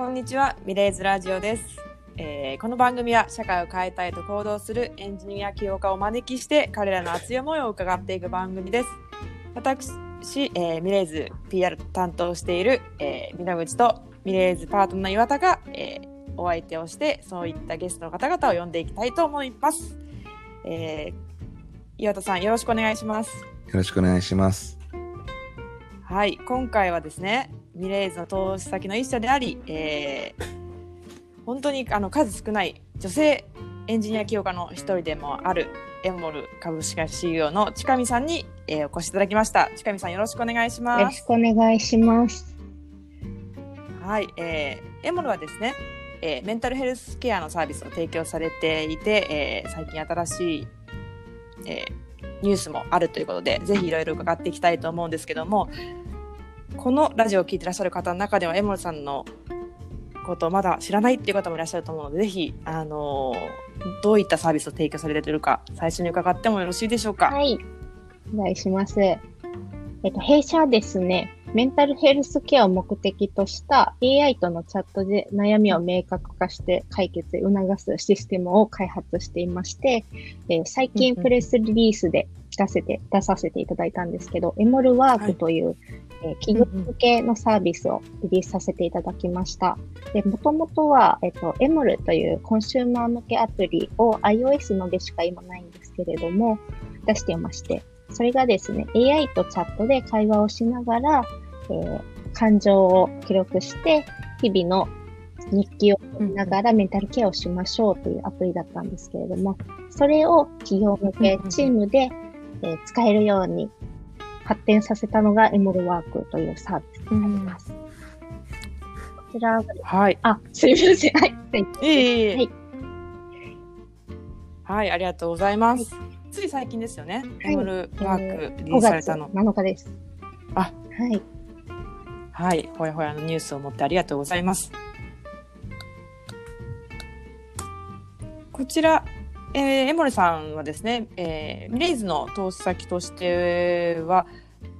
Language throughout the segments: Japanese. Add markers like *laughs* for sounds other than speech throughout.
こんにちは、ミレーズラジオです、えーこの番組は社会を変えたいと行動するエンジニア起業家をお招きして彼らの熱い思いを伺っていく番組です。私、えーミレーズ PR 担当している、えー、皆口とミレーズパートナー岩田が、えーお相手をしてそういったゲストの方々を呼んでいきたいと思います。えー岩田さんよろしくお願いします。よろしくお願いします。はい、今回はですね、ミレーズの投資先の一社であり、えー本当にあの数少ない女性エンジニア起業家の一人でもあるエモル株式会社 CEO の近見さんに、えーお越しいただきました。近見さんよろしくお願いしよます。ろしくお願いします。はい、えーエモルはですね、えーメンタルヘルスケアのサービスを提供されていて、えー最近新しい、えーニュースもあるということでぜひいろいろ伺っていきたいと思うんですけどもこのラジオを聞いてらっしゃる方の中ではエモルさんのことをまだ知らないっていう方もいらっしゃると思うのでぜひ、あのーどういったサービスを提供されているか最初に伺ってもよろしいでしょうか。はい。お願いします。えっと、弊社はですね、メンタルヘルスケアを目的とした AI とのチャットで悩みを明確化して解決へ促すシステムを開発していまして、えー最近プレスリリースで出せて、出させていただいたんですけど、エモルワークという、えー企業向けのサービスをリリースさせていただきました。で、もともとは、えっと、エモルというコンシューマー向けアプリを iOS のでしか今ないんですけれども、出していまして、それがですね、AI とチャットで会話をしながら、えー感情を記録して、日々の日記を見ながらメンタルケアをしましょうというアプリだったんですけれども、それを企業向けチームで、えー使えるように発展させたのがエモルワークというサービスになります。こちらが、はい、あ、すいません。はい。はいいえいえいえはいはい、ありがとうございます。つい最近ですよね。はいエモルワークリリー5月スされたの。7日です。あはい。はい、ほやほやのニュースを持ってありがとうございます。こちら、えー、エモレさんはですね、えーミレイズの投資先としては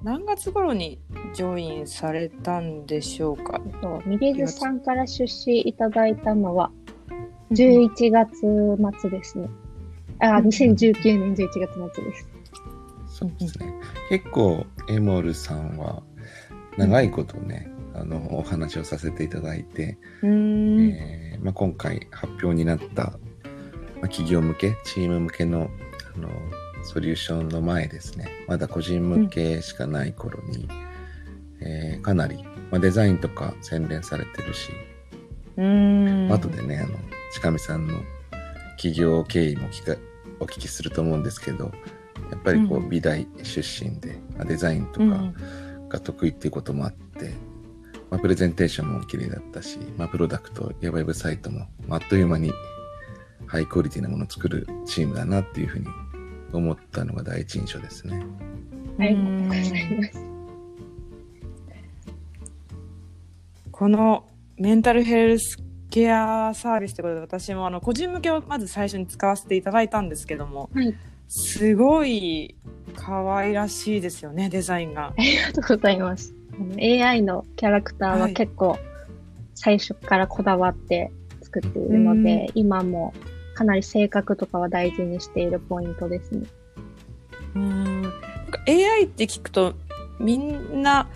何月頃にジョインされたんでしょうか？えっと、ミレーズさんから出資いただいたのは、11月末ですね。あ、うん2019年11月末です。そうですね。結構、エモルさんは、長いことね、あの、お話をさせていただいて、うーん、えーまあ、今回発表になった、まあ、企業向け、チーム向けの、あの、ソリューションの前ですね。まだ個人向けしかない頃に、えーかなり、まあ、デザインとか洗練されてるし、うーん。後でね、あの、近見さんの企業経緯も聞かお聞きすると思うんですけど、やっぱりこうんう、美大出身で、まあデザインとかうんが得意っていうこともあって、まあ、プレゼンテーションも綺麗だったし、まあ、プロダクトやウェブサイトも、まああっという間にハイクオリティなものを作るチームだなっていうふうに思ったのが第一印象ですね。ありがとうございます。このメンタルヘルスケアサービスということで私もあの個人向けをまず最初に使わせていただいたんですけどもはい。すごい可愛らしいですよねデザインが。ありがとうございます。あの AI のキャラクターははい結構最初からこだわって作っているので、う今もかなり性格とかは大事にしているポイントですね。うん。なんか AI って聞くとみんな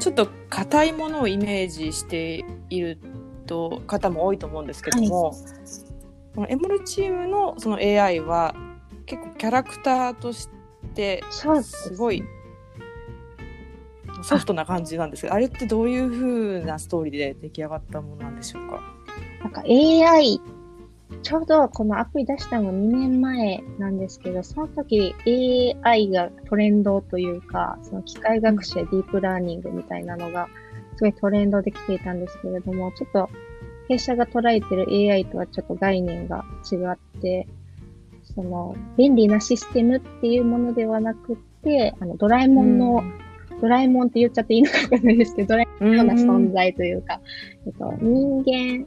ちょっと硬いものをイメージしていると方も多いと思うんですけども、このエモルチームのその AI は結構キャラクターとしてすすごいソフトな感じなんですけどあ。れってどういう風なストーリーで出来上がったものなんでしょうか？なんか AI、ちょうどこのアプリ出したのが2年前なんですけど、その時 AI がトレンドというか、その機械学習やディープラーニングみたいなのがすごいトレンドできていたんですけれども、ちょっと弊社が捉えてる AI とはちょっと概念が違って、その便利なシステムっていうものではなくって、あのドラえもんの、ドラえもんって言っちゃっていいのかわかんないですけど、ドラえもんうんような存在というか、えっと、人間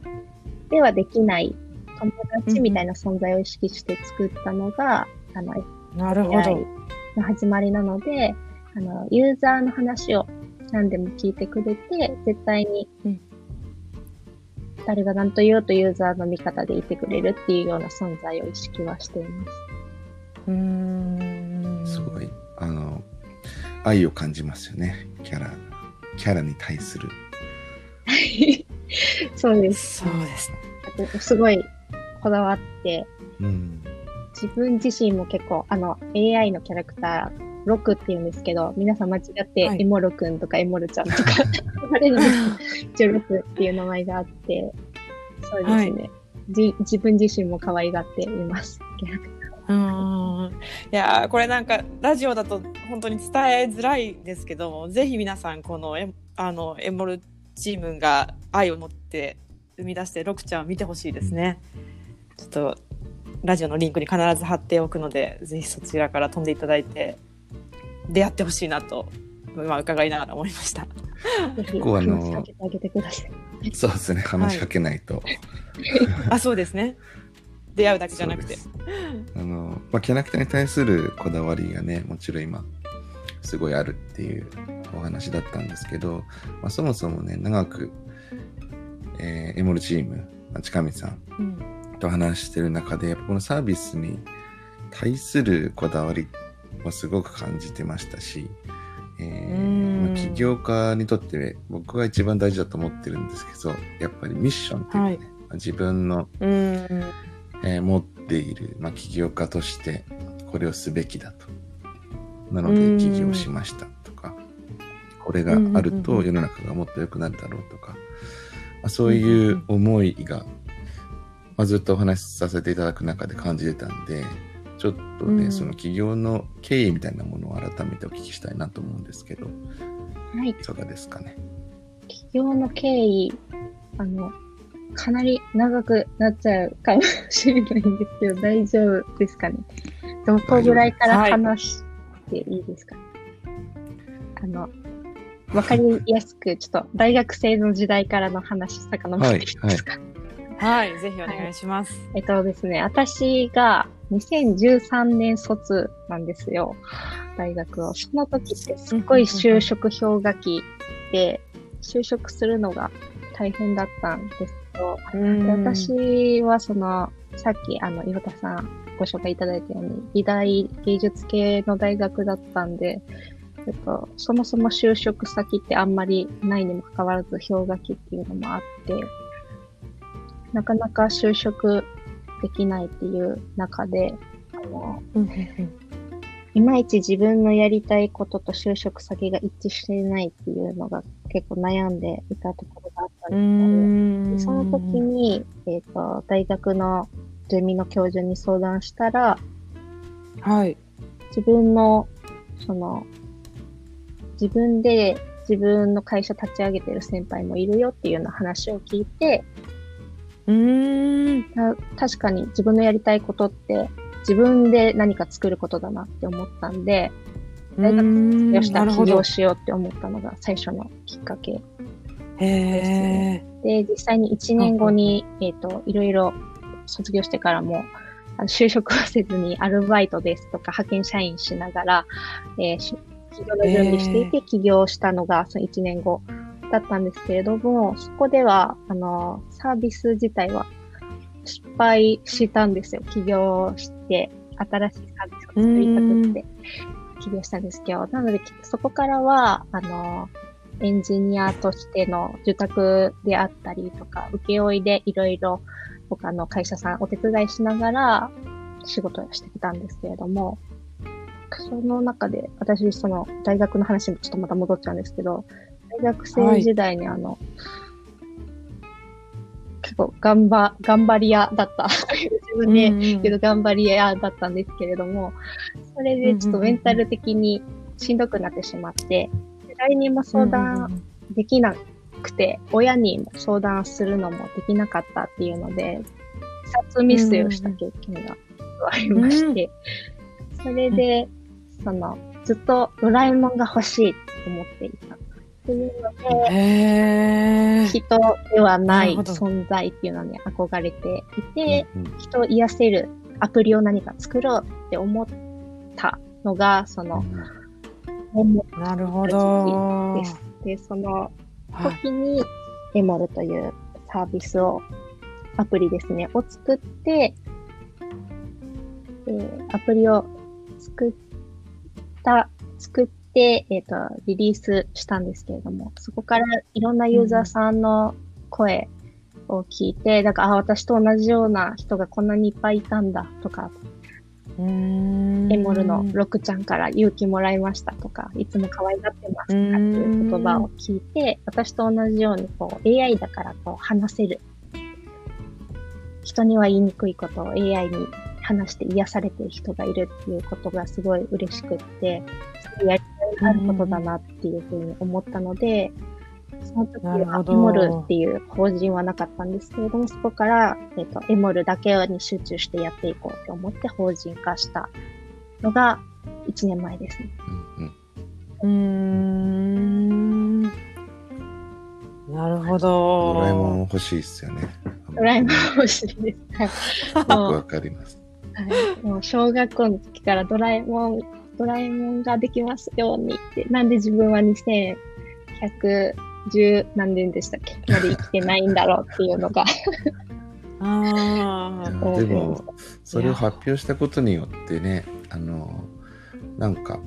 ではできない友達みたいな存在を意識して作ったのが、あの、なるほど AI の始まりなので、あの、ユーザーの話を何でも聞いてくれて、絶対に、うん誰が何と言おうとユーザーの味方でいてくれるっていうような存在を意識はしています。うーん。すごい、あの、愛を感じますよね。キャラ、キャラに対する。*laughs* そうです。そうです。すごいこだわって、うん。自分自身も結構、あの、AI のキャラクター、ロクって言うんですけど、皆さん間違って、はいエモロくんとかエモルちゃんとか、言われるんですけど一応ロクっていう名前があって、そうですね。じ自分自身も可愛がっています。*laughs* うーん。いやーこれなんかラジオだと本当に伝えづらいですけども、ぜひ皆さんこのエあのエモルチームが愛を持って生み出してロクちゃんを見てほしいですね。ちょっとラジオのリンクに必ず貼っておくので、ぜひそちらから飛んでいただいて出会ってほしいなと今伺いながら思いました。ぜひ構あの話しかけてあげてください。そうですね。話しかけないと。*laughs* あ、そうですね。出会うだけじゃなくてそ。あの、まあ、キャラクターに対するこだわりがね、もちろん今、すごいあるっていうお話だったんですけど、まあ、そもそもね、長く、えーエモルチーム、まあ近道さんうんと話してる中で、やっぱこのサービスに対するこだわりをすごく感じてましたし、えーうん。まあ起業家にとって僕が一番大事だと思ってるんですけど、やっぱりミッションっていうかね、まあ自分のうん。えー持っている、まあ、起業家としてこれをすべきだと。なので起業しましたとか、これがあると世の中がもっと良くなるだろうとか、まあ、そういう思いが、まあ、ずっとお話しさせていただく中で感じてたんで、ちょっとね、うんその起業の経緯みたいなものを改めてお聞きしたいなと思うんですけど、はい。いかがですかね？起業の経緯、あの、かなり長くなっちゃうかもしれないんですけど、大丈夫ですかね？どこぐらいからはい話していいですか、あの、わかりやすく、ちょっと大学生の時代からの話、遡っていいですか、はい、ぜひお願いします。えっとですね、私が2013年卒なんですよ、大学を。その時ってすっごい就職氷河期で、就職するのが大変だったんですけど、で私はその、さっきあの、岩田さんご紹介いただいたように、美大芸術系の大学だったんで、えっと、そもそも就職先ってあんまりないにもかかわらず氷河期っていうのもあって、なかなか就職できないっていう中で、あの、いまいち自分のやりたいことと就職先が一致していないっていうのが結構悩んでいたところがあったうんですけど、その時に、えっ、と、大学のゼミの教授に相談したら、はい。自分の、その、自分で自分の会社立ち上げてる先輩もいるよっていうような話を聞いて、うーん。た確かに自分のやりたいことって自分で何か作ることだなって思ったんで、大学卒業したら起業しようって思ったのが最初のきっかけへえ。で、実際に1年後に、えっ、と、いろいろ卒業してからも、就職はせずにアルバイトですとか派遣社員しながら、えーし起業の準備していて起業したのがその1年後だったんですけれども、そこでは、あの、サービス自体は失敗したんですよ。起業して、新しいサービスを作りたくって、起業したんですけど、なので、そこからは、あの、エンジニアとしての受託であったりとか、請負いでいろいろ他の会社さんお手伝いしながら仕事をしてきたんですけれども、その中で私、その大学の話にちょっとまた戻っちゃうんですけど、大学生時代にあの、結構頑張、頑張り屋だった。*laughs* 自分で言うけど頑張り屋だったんですけれども、それでちょっとメンタル的にしんどくなってしまって、誰にも相談できなくて、親にも相談するのもできなかったっていうので、自殺未遂をした経験がありまして、それで、その、ずっとドラえもんが欲しいと思っていた。っていうので。人ではなない存在っていうのに憧れていて、うん人を癒せるアプリを何か作ろうって思ったのが、その、なるほど。です。で、そのはい時に、エモルというササービスを、アプリですね、を作って、えー、アプリを作った、作って、えっ、ー、と、リリースしたんですけれども、そこからいろんなユーザーさんの声を聞いて、だから、あ、私と同じような人がこんなにいっぱいいたんだとか、エモルのロクちゃんから勇気もらいましたとか、いつも可愛がってますとかっていう言葉を聞いて、私と同じようにこう AI だからこう話せる。人には言いにくいことを AI に話して癒されてる人がいるっていうことがすごい嬉しくって、やりがいがあることだなっていうふうに思ったので、その時はエモルっていう法人はなかったんですけれども、そこから、えっ、ー、と、エモルだけに集中してやっていこうと思って法人化したのが1年前ですね。うん、うん。なるほど。ドラえもん欲しいっすよね。ドラえもん欲しいです。*laughs* よくわかります。はい、もう小学校の時からドラえもん、ドラえもんができますようにって、なんで自分は2100十何年でしたっけ？まで生きてないんだろうっていうのが。あ *laughs* でもそれを発表したことによってねあのなんか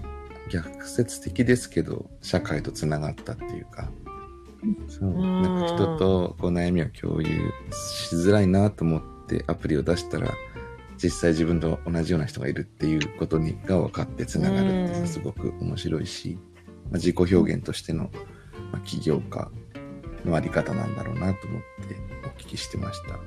逆説的ですけど社会とつながったっていうか。そう。なんか人とこう悩みを共有しづらいなと思ってアプリを出したら実際自分と同じような人がいるっていうことにが分かってつながるってすごく面白いし、まあ、自己表現としてのまあ、起業家のあり方なんだろうなと思ってお聞きしてました。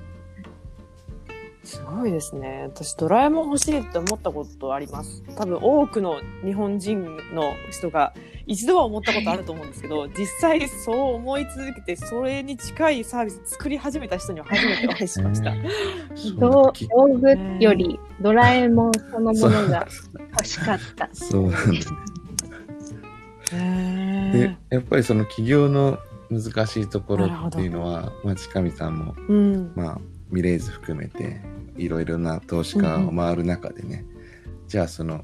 すごいですね。私、ドラえもん欲しいって思ったことあります。多分、多くの日本人の人が一度は思ったことあると思うんですけど、*laughs* 実際そう思い続けて、それに近いサービス作り始めた人には初めてお会いしました。道具よりドラえもんそのものが欲しかった。そうなんです。でやっぱりその起業の難しいところっていうのは、まあ、近見さんも、うん、まあ、ミレーズ含めていろいろな投資家を回る中でね、うん、じゃあその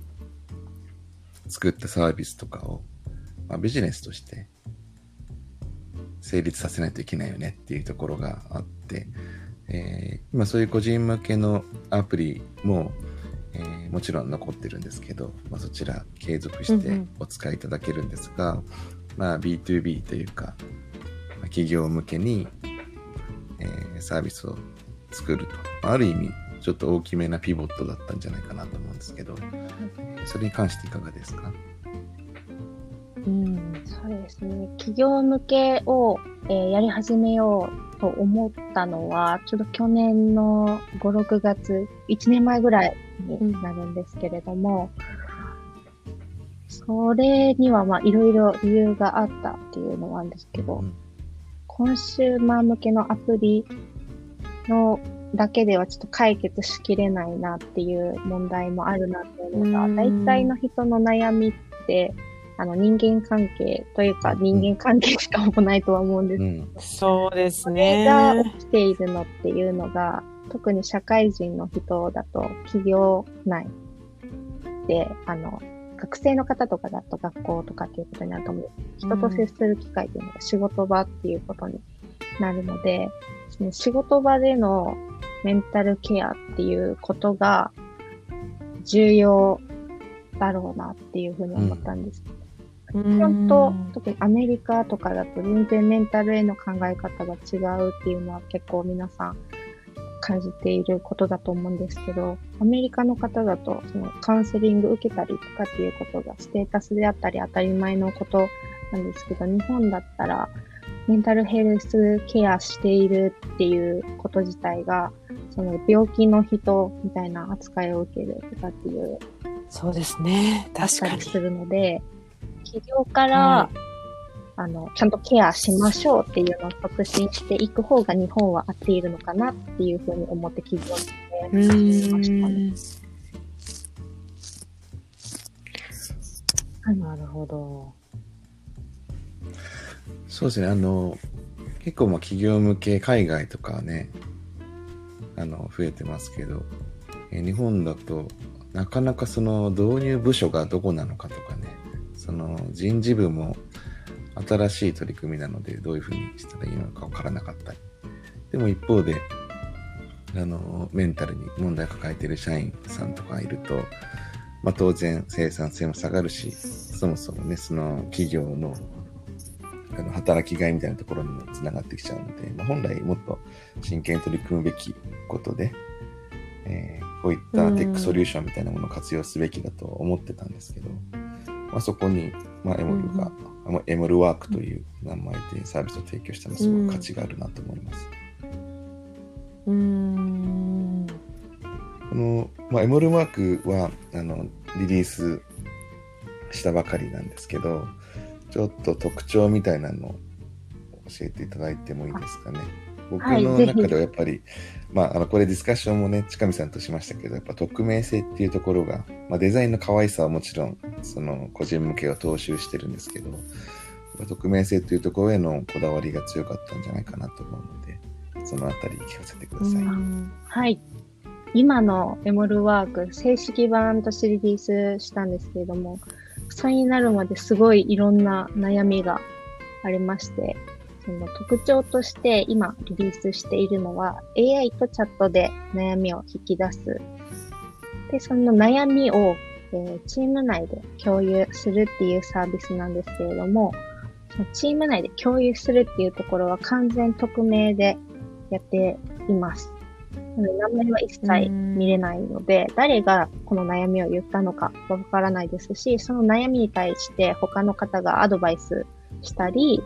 作ったサービスとかを、まあ、ビジネスとして成立させないといけないよねっていうところがあって、えー、今そういう個人向けのアプリもえー、もちろん残ってるんですけど、まあ、そちら継続してお使いいただけるんですが、うんうん、まあ、B2B というか、まあ、企業向けに、えー、サービスを作ると。ある意味ちょっと大きめなピボットだったんじゃないかなと思うんですけど、それに関していかがですか？うん、そうですね。企業向けを、えー、やり始めようと思ったのは、ちょっと去年の5、6月、1年前ぐらいになるんですけれども、それにはまあいろいろ理由があったっていうのなんですけど、コンシューマー向けのアプリのだけではちょっと解決しきれないなっていう問題もあるなっていうのが、大体の人の悩みって、あの人間関係というか人間関係しかもないとは思うんですけど、うん、そうですね。が起きているのっていうのが、特に社会人の人だと企業内で、あの、学生の方とかだと学校とかっていうことになると思う。人と接する機会っていうのが仕事場っていうことになるので、その仕事場でのメンタルケアっていうことが重要だろうなっていうふうに思ったんです。うん、本当、特にアメリカとかだと全然メンタルへの考え方が違うっていうのは結構皆さん感じていることだと思うんですけど、アメリカの方だと、そのカウンセリング受けたりとかっていうことがステータスであったり当たり前のことなんですけど、日本だったらメンタルヘルスケアしているっていうこと自体が、その病気の人みたいな扱いを受けるとかっていう。そうですね。確かに。するので、企業から、はいあの、ちゃんとケアしましょうっていうのを促進していく方が日本は合っているのかなっていうふうに思って企業にましたね。なるほど。そうですね、あの、結構まあ企業向け海外とかね、あの、増えてますけど、え日本だとなかなかその導入部署がどこなのかとかね、その人事部も新しい取り組みなのでどういうふうにしたらいいのか分からなかったり。でも一方で、あの、メンタルに問題抱えてる社員さんとかいると、まあ、当然生産性も下がるし、そもそもね、その企業のあの働きがいみたいなところにもつながってきちゃうので、まあ、本来もっと真剣に取り組むべきことで、えーこういったテックソリューションみたいなものを活用すべきだと思ってたんですけど、まあ、そこに、まあ、エモルが、まあエモルワークという名前でサービスを提供したのはすごく価値があるなと思います。うーん。この、まあ、エモルマークはあのリリースしたばかりなんですけどちょっと特徴みたいなのを教えていただいてもいいですかね。僕の中ではやっぱり、まあ、あのこれディスカッションもね近見さんとしましたけどやっぱ匿名性っていうところが、まあ、デザインの可愛さはもちろんその個人向けを踏襲してるんですけど匿名性というところへのこだわりが強かったんじゃないかなと思うのでそのあたり聞かせてください。うんはい。今のエモルワーク、正式版としてリリースしたんですけれども、それになるまですごいいろんな悩みがありまして、その特徴として今リリースしているのは AI とチャットで悩みを引き出す。で、その悩みを、えーチーム内で共有するっていうサービスなんですけれども、そのチーム内で共有するっていうところは完全匿名でやっています。名前は一切見れないので、誰がこの悩みを言ったのかわからないですし、その悩みに対して他の方がアドバイスしたり、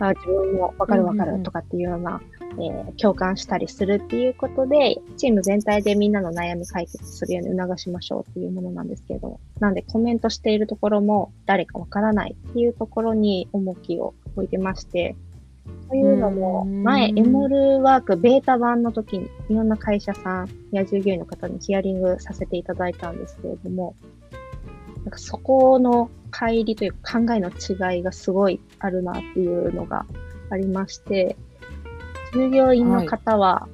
あ自分もわかるわかるとかっていうような、えー共感したりするっていうことで、チーム全体でみんなの悩み解決するように促しましょうっていうものなんですけど、なんでコメントしているところも誰かわからないっていうところに重きを置いてまして、というのも、うん前、エモルワークベータ版の時に、いろんな会社さんや従業員の方にヒアリングさせていただいたんですけれども、なんかそこの乖離というか考えの違いがすごいあるなっていうのがありまして、従業員の方は、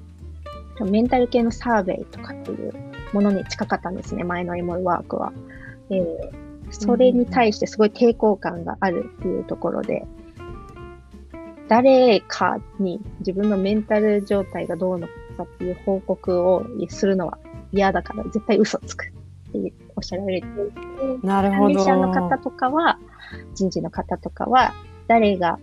メンタル系のサーベイとかっていうものに近かったんですね、前のエモルワークは。えーそれに対してすごい抵抗感があるっていうところで、誰かに自分のメンタル状態がどうのかっていう報告をするのは嫌だから絶対嘘つくっておっしゃられていて、なるほど。管理者の方とかは、人事の方とかは、誰が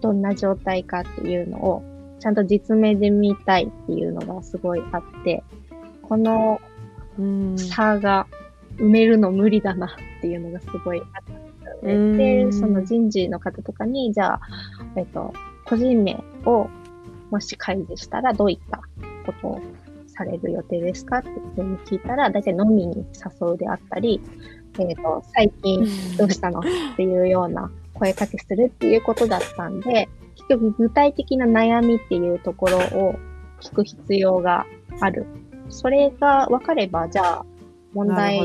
ど。んな状態かっていうのをちゃんと実名で見たいっていうのがすごいあって、このうん差が埋めるの無理だなっていうのがすごいあったので、その人事の方とかに、じゃあ、えっと、個人名をもし開示したらどういったことをされる予定ですかっていうふうに聞いたら、大体飲みに誘うであったり、えっと、最近どうしたの？っていうような声かけするっていうことだったんで、結局具体的な悩みっていうところを聞く必要がある。それが分かれば、じゃあ、問題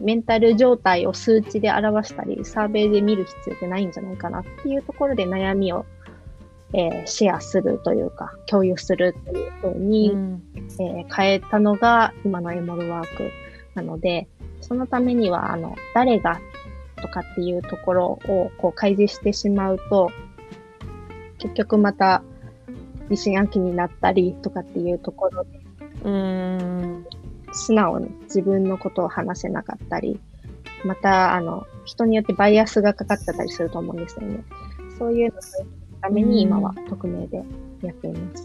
メンタル状態を数値で表したり、サーベイで見る必要ってないんじゃないかなっていうところで悩みを、えーシェアするというか、共有するっていうふうに、うんえー変えたのが今のエモルワークなので、そのためには、あの、誰がとかっていうところをこう開示してしまうと、結局また疑心暗鬼になったりとかっていうところで、うん。素直に自分のことを話せなかったり、また、あの、人によってバイアスがかかってたりすると思うんですよね。そういうのをために今は匿名でやっています。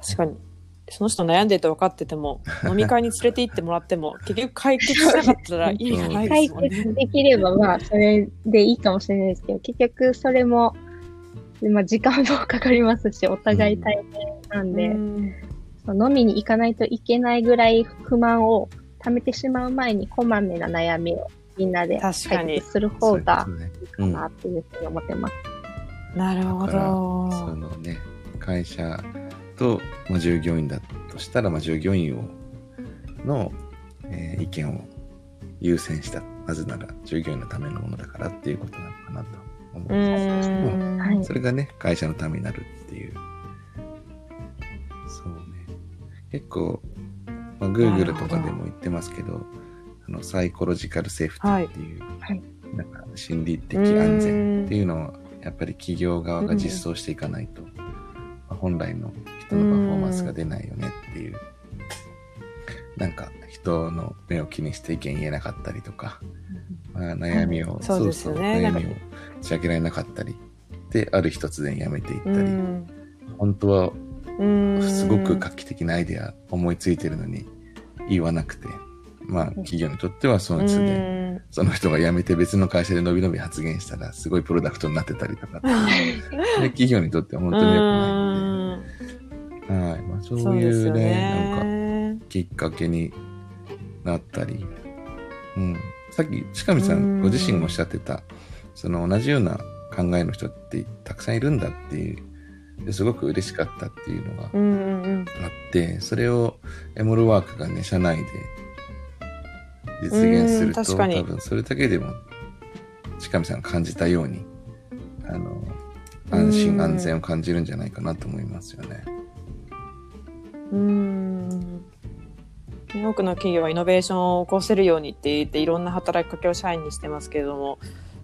確かに。その人悩んでて分かってても、*laughs* 飲み会に連れて行ってもらっても、結局解決しなかったら意味がないで解すもんね。決できれば、まあ、それでいいかもしれないですけど、結局それも、まあ、時間も *laughs* かかりますし、お互い大変なんで、うん飲みに行かないといけないぐらい不満を溜めてしまう前に、こまめな悩みをみんなで解確かに決する方がいういかなっていうふうに思ってます。なるほだからそど。のね会社と、まあ、従業員だとしたら、まあ、従業員をの、えー意見を優先したなぜなら従業員のためのものだからっていうことなのかなと思ううんですけどもん。はいそれがね会社のためになるっていうそうね結構、まあ、Google とかでも言ってますけどあのサイコロジカルセーフティーっていう、はい。なんか心理的安全っていうのをやっぱり企業側が実装していかないと、まあ本来の人のパフォーマンスが出ないよねっていう、なんか人の目を気にして意見言えなかったりとか、まあ、悩みを、そうですよね。悩みを打ち明けられなかったりである日突然やめていったうり、ん。本当はうんすごく画期的なアイデア思いついてるのに言わなくて、まあ企業にとってはその都度うん。その人が辞めて別の会社で伸び伸び発言したらすごいプロダクトになってたりとかで企業にとっては本当に良くないので、はい。まあ、そういうねなんかね。きっかけになったり、うん、さっき近見さうん。んご自身もおっしゃってたその同じような考えの人ってたくさんいるんだっていうですごく嬉しかったっていうのが。あってそれをエモルワークがね社内で実現すると多分それだけでも近見さんが感じたようにあの安うん心安全を感じるんじゃないかなと思いますよね。うん多くの企業はイノベーションを起こせるようにって言っていろんな働きかけを社員にしてますけれども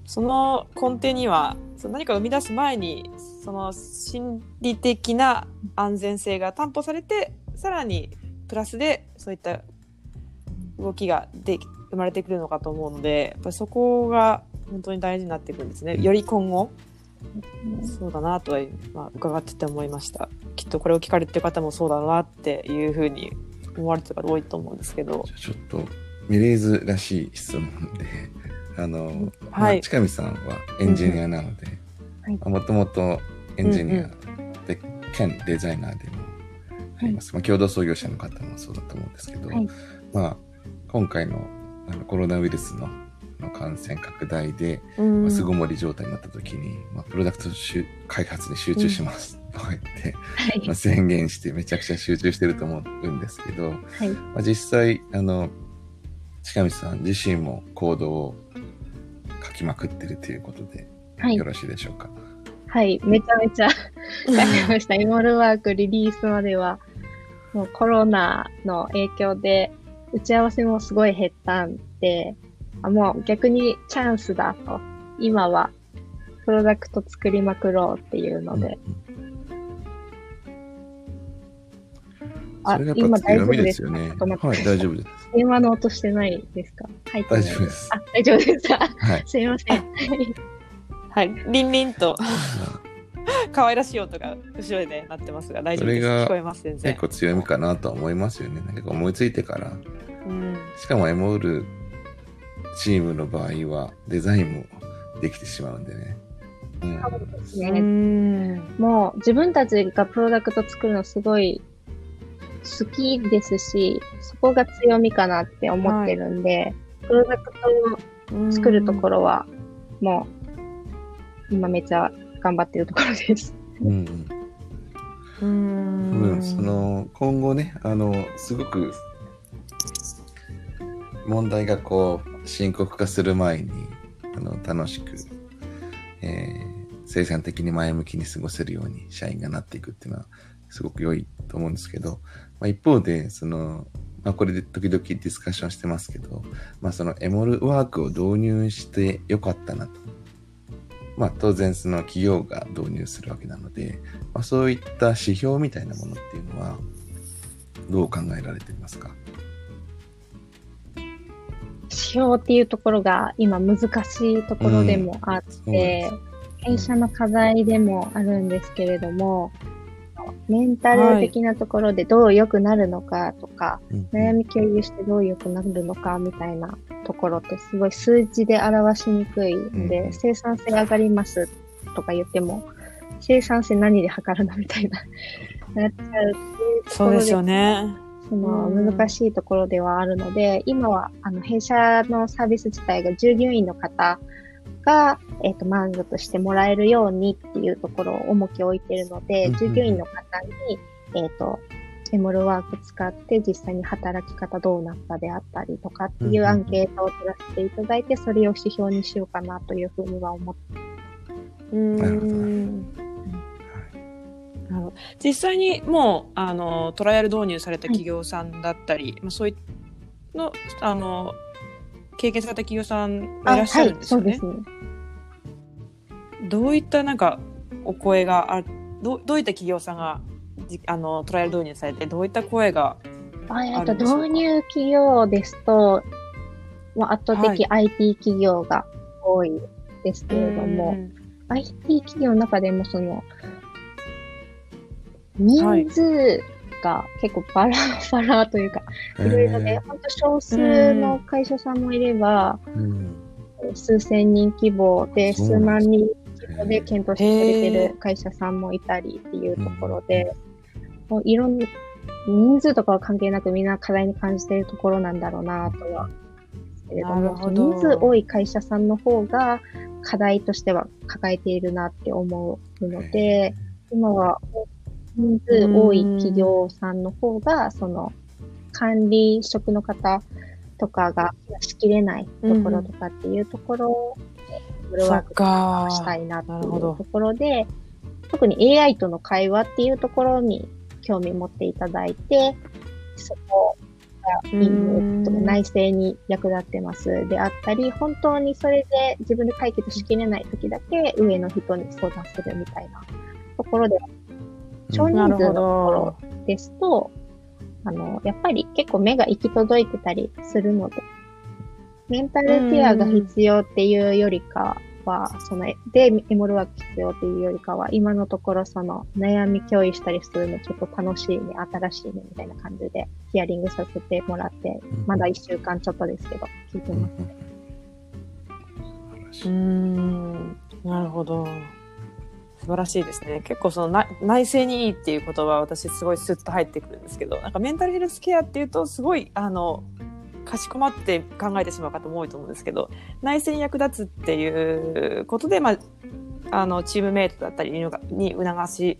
その根底にはその何かを生み出す前にその心理的な安全性が担保されてさらにプラスでそういった動きがで生まれてくるのかと思うのでやっぱりそこが本当に大事になってくるんですね。より今後そうだなとは、まあ、伺ってて思いました。きっとこれを聞かれてる方もそうだなっていうふうに思われてる方多いと思うんですけど。ちょっとミレーズらしい質問であの、まあはい近見さんはエンジニアなのではいもともとエンジニア。で、兼デザイナーでもあります、まあ、共同創業者の方もそうだと思うんですけど、はい。まあ、今回のあのコロナウイルスのの感染拡大で、うん。まあ巣ごもり状態になった時に、まあ、プロダクト開発に集中します。とか言って、はい。まあ、宣言してめちゃくちゃ集中してると思うんですけど、はい。まあ、実際あの近道さん自身もコードを書きまくってるということではい。よろしいでしょうか？はい、めちゃめちゃ書きました。イモルワークリリースまでは、もうコロナの影響で、打ち合わせもすごい減ったんで、あもう逆にチャンスだと。今は、プロダクト作りまくろうっていうので。あそれがやっぱ強みですよね。今大丈夫ですかはい、大丈夫です。電話の音してないですか？はい。大丈夫です。あ、大丈夫ですかはい。*laughs* すいません。はいはい、リンリンと可愛らしい音が後ろで鳴ってますが大丈夫です。それが聞こえます全然結。構強みかなとは思いますよね。なんか思いついてから。うん、しかもエモールチームの場合はデザインもできてしまうんでね。うん、うねん、もう自分たちがプロダクト作るのすごい好きですし、そこが強みかなって思ってるんで、プロダクトを作るところは、もう、今めっちゃ頑張ってるところです。うんううん。多ん、分その今後ね、あの、すごく問題がこう深刻化する前にあの楽しく、えー生産的に前向きに過ごせるように社員がなっていくっていうのはすごく良いと思うんですけど、まあ、一方でその、まあ、これで時々ディスカッションしてますけど、まあ、そのエモルワークを導入してよかったなと。まあ、当然その企業が導入するわけなので、まあ、そういった指標みたいなものっていうのはどう考えられていますか？指標っていうところが今難しいところでもあって、弊社の課題でもあるんですけれども、メンタル的なところでどう良くなるのかとか、うん。悩み共有してどう良くなるのかみたいなところってすごい数字で表しにくいんで、うん生産性上がりますとか言っても、生産性何で測るのみたいな、*laughs* なっちゃうっていうところでそうですよね。そのうん。難しいところではあるので、今はあの弊社のサービス自体が従業員の方が、えっと満足してもらえるようにっていうところを重きを置いているので、うんうん。従業員の方に、えっ、と、エモルワーク使って実際に働き方どうなったであったりとかっていうアンケートを取らせていただいて、それを指標にしようかなというふうには思って。うん。なる実際にもうあのトライアル導入された企業さんだったり、まあ、そういうのあの経験された企業さんがいらっしゃるんですよね。はい、そうですね。どういったなんかお声があどうどういった企業さんがじあのトライアル導入されてどういった声があえっとあるんでしょうか？導入企業ですと、まあ、圧倒的 IT 企業が多いですけれども、IT 企業の中でもその、人数が結構バラバラというか、いろいろで、本当少数の会社さんもいれば、うん。数千人規模で、数万人規模で検討してくれてる会社さんもいたりっていうところで、もういろんな、人数とかは関係なくみんな課題に感じているところなんだろうなとは。けれども、人数多い会社さんの方が課題としては抱えているなって思うので、今は人数多い企業さんの方が、その管理職の方とかがしきれないところとかっていうところを、フルワークかしたいなっていうところで、特に AI との会話っていうところに興味持っていただいて、そこが任務とかうん内政に役立ってます。であったり、本当にそれで自分で解決しきれない時だけ上の人に相談するみたいなところで、少人数のところですと、あの、やっぱり結構目が行き届いてたりするので、メンタルケアが必要っていうよりかは、その、で、エモルワーク必要っていうよりかは、今のところその、悩み共有したりするのちょっと楽しいね、新しいね、みたいな感じで、ヒアリングさせてもらって、まだ1週間ちょっとですけど、聞いてうん。ます。素晴らしい。うーん。なるほど。素晴らしいですね。結構そのな内政にいいっていう言葉は私すごいスッと入ってくるんですけどなんかメンタルヘルスケアっていうとすごいあのかしこまって考えてしまう方も多いと思うんですけど内政に役立つっていうことで、まあ、あのチームメイトだったりに促し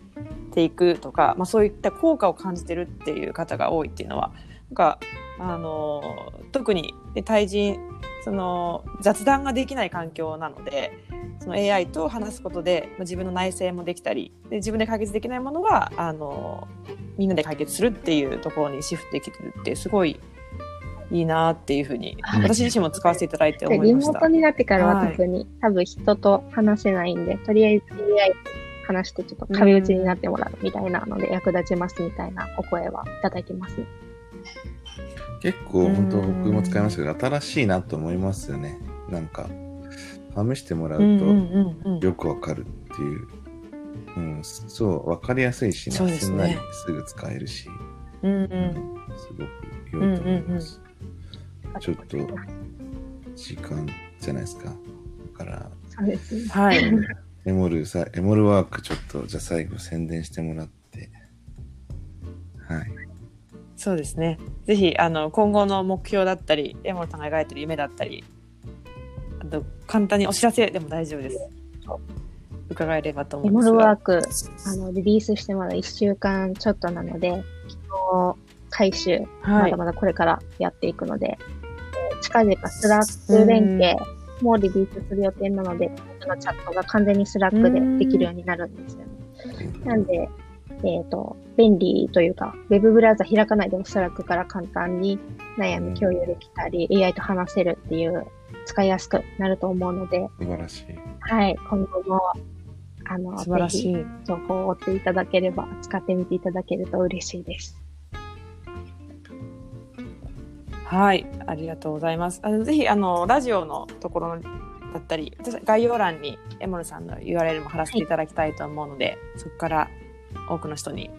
ていくとか、まあ、そういった効果を感じてるっていう方が多いっていうのはなんかあの特に対人その雑談ができない環境なのでその AI と話すことでまあ自分の内政もできたりで自分で解決できないものはあのみんなで解決するっていうところにシフトできてるってすごいいいなっていうふうにはい。私自身も使わせていただいてで思いました。リモート。になってからははい。特に、多分人と話せないんで、とりあえず AI と話してちょっと壁打ちになってもらうみたいなので役立ちますみたいなお声はいただいてますね。結構本当うん僕も使いましたけど新しいなと思いますよね。なんか試してもらうとよくわかるっていう、うんそうわかりやすいしね。すんなりすぐ使えるし、うんうん。すごく良いと思います、ちょっと時間じゃないですかだからそうですね。はい。エモルさエモルワークちょっとじゃあ最後宣伝してもらってはいそうですね。ぜひあの今後の目標だったり、山本さんが描いてる夢だったり、あと簡単にお知らせでも大丈夫です。伺えればと思うんですが。エモルワーク、あの、リリースしてまだ1週間ちょっとなので、機能改修、はいまだ。まだこれからやっていくので、えー近々スラック連携もリリースする予定なので、僕のチャットが完全にスラックでできるようになるんですよね。なんで、えっ、と、便利というか、ウェブブラウザ開かないでもスラックから簡単に悩み共有できたり、AI と話せるっていう、使いやすくなると思うので、素晴らしいはい、今後も、あの、素晴らしい。情報を追っていただければ、使ってみていただけると嬉しいです。はい、ありがとうございます。あのぜひあのラジオのところだったり、私概要欄にエモルさんの URL も貼らせていただきたいと思うので、そこから多くの人に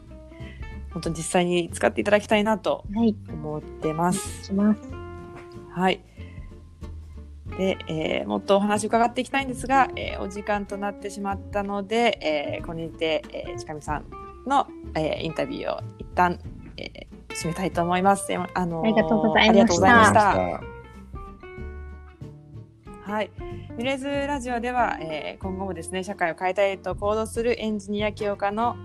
本当に実際に使っていただきたいなとはい、思ってます。します。はい。で、えーもっとお話伺っていきたいんですが、えーお時間となってしまったので、えーここにて、えー、近見さんの、えーインタビューを一旦、えー締めたいと思います。えーあのーありがとうございましたありがとうございました。あはい。ミレーズラジオでは、えー今後もですね、社会を変えたいと行動するエンジニア起業家の、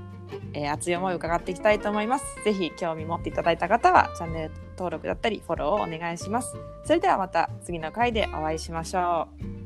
えー熱い思いを伺っていきたいと思います。ぜひ興味持っていただいた方は、チャンネル登録だったり、フォローをお願いします。それではまた次の回でお会いしましょう。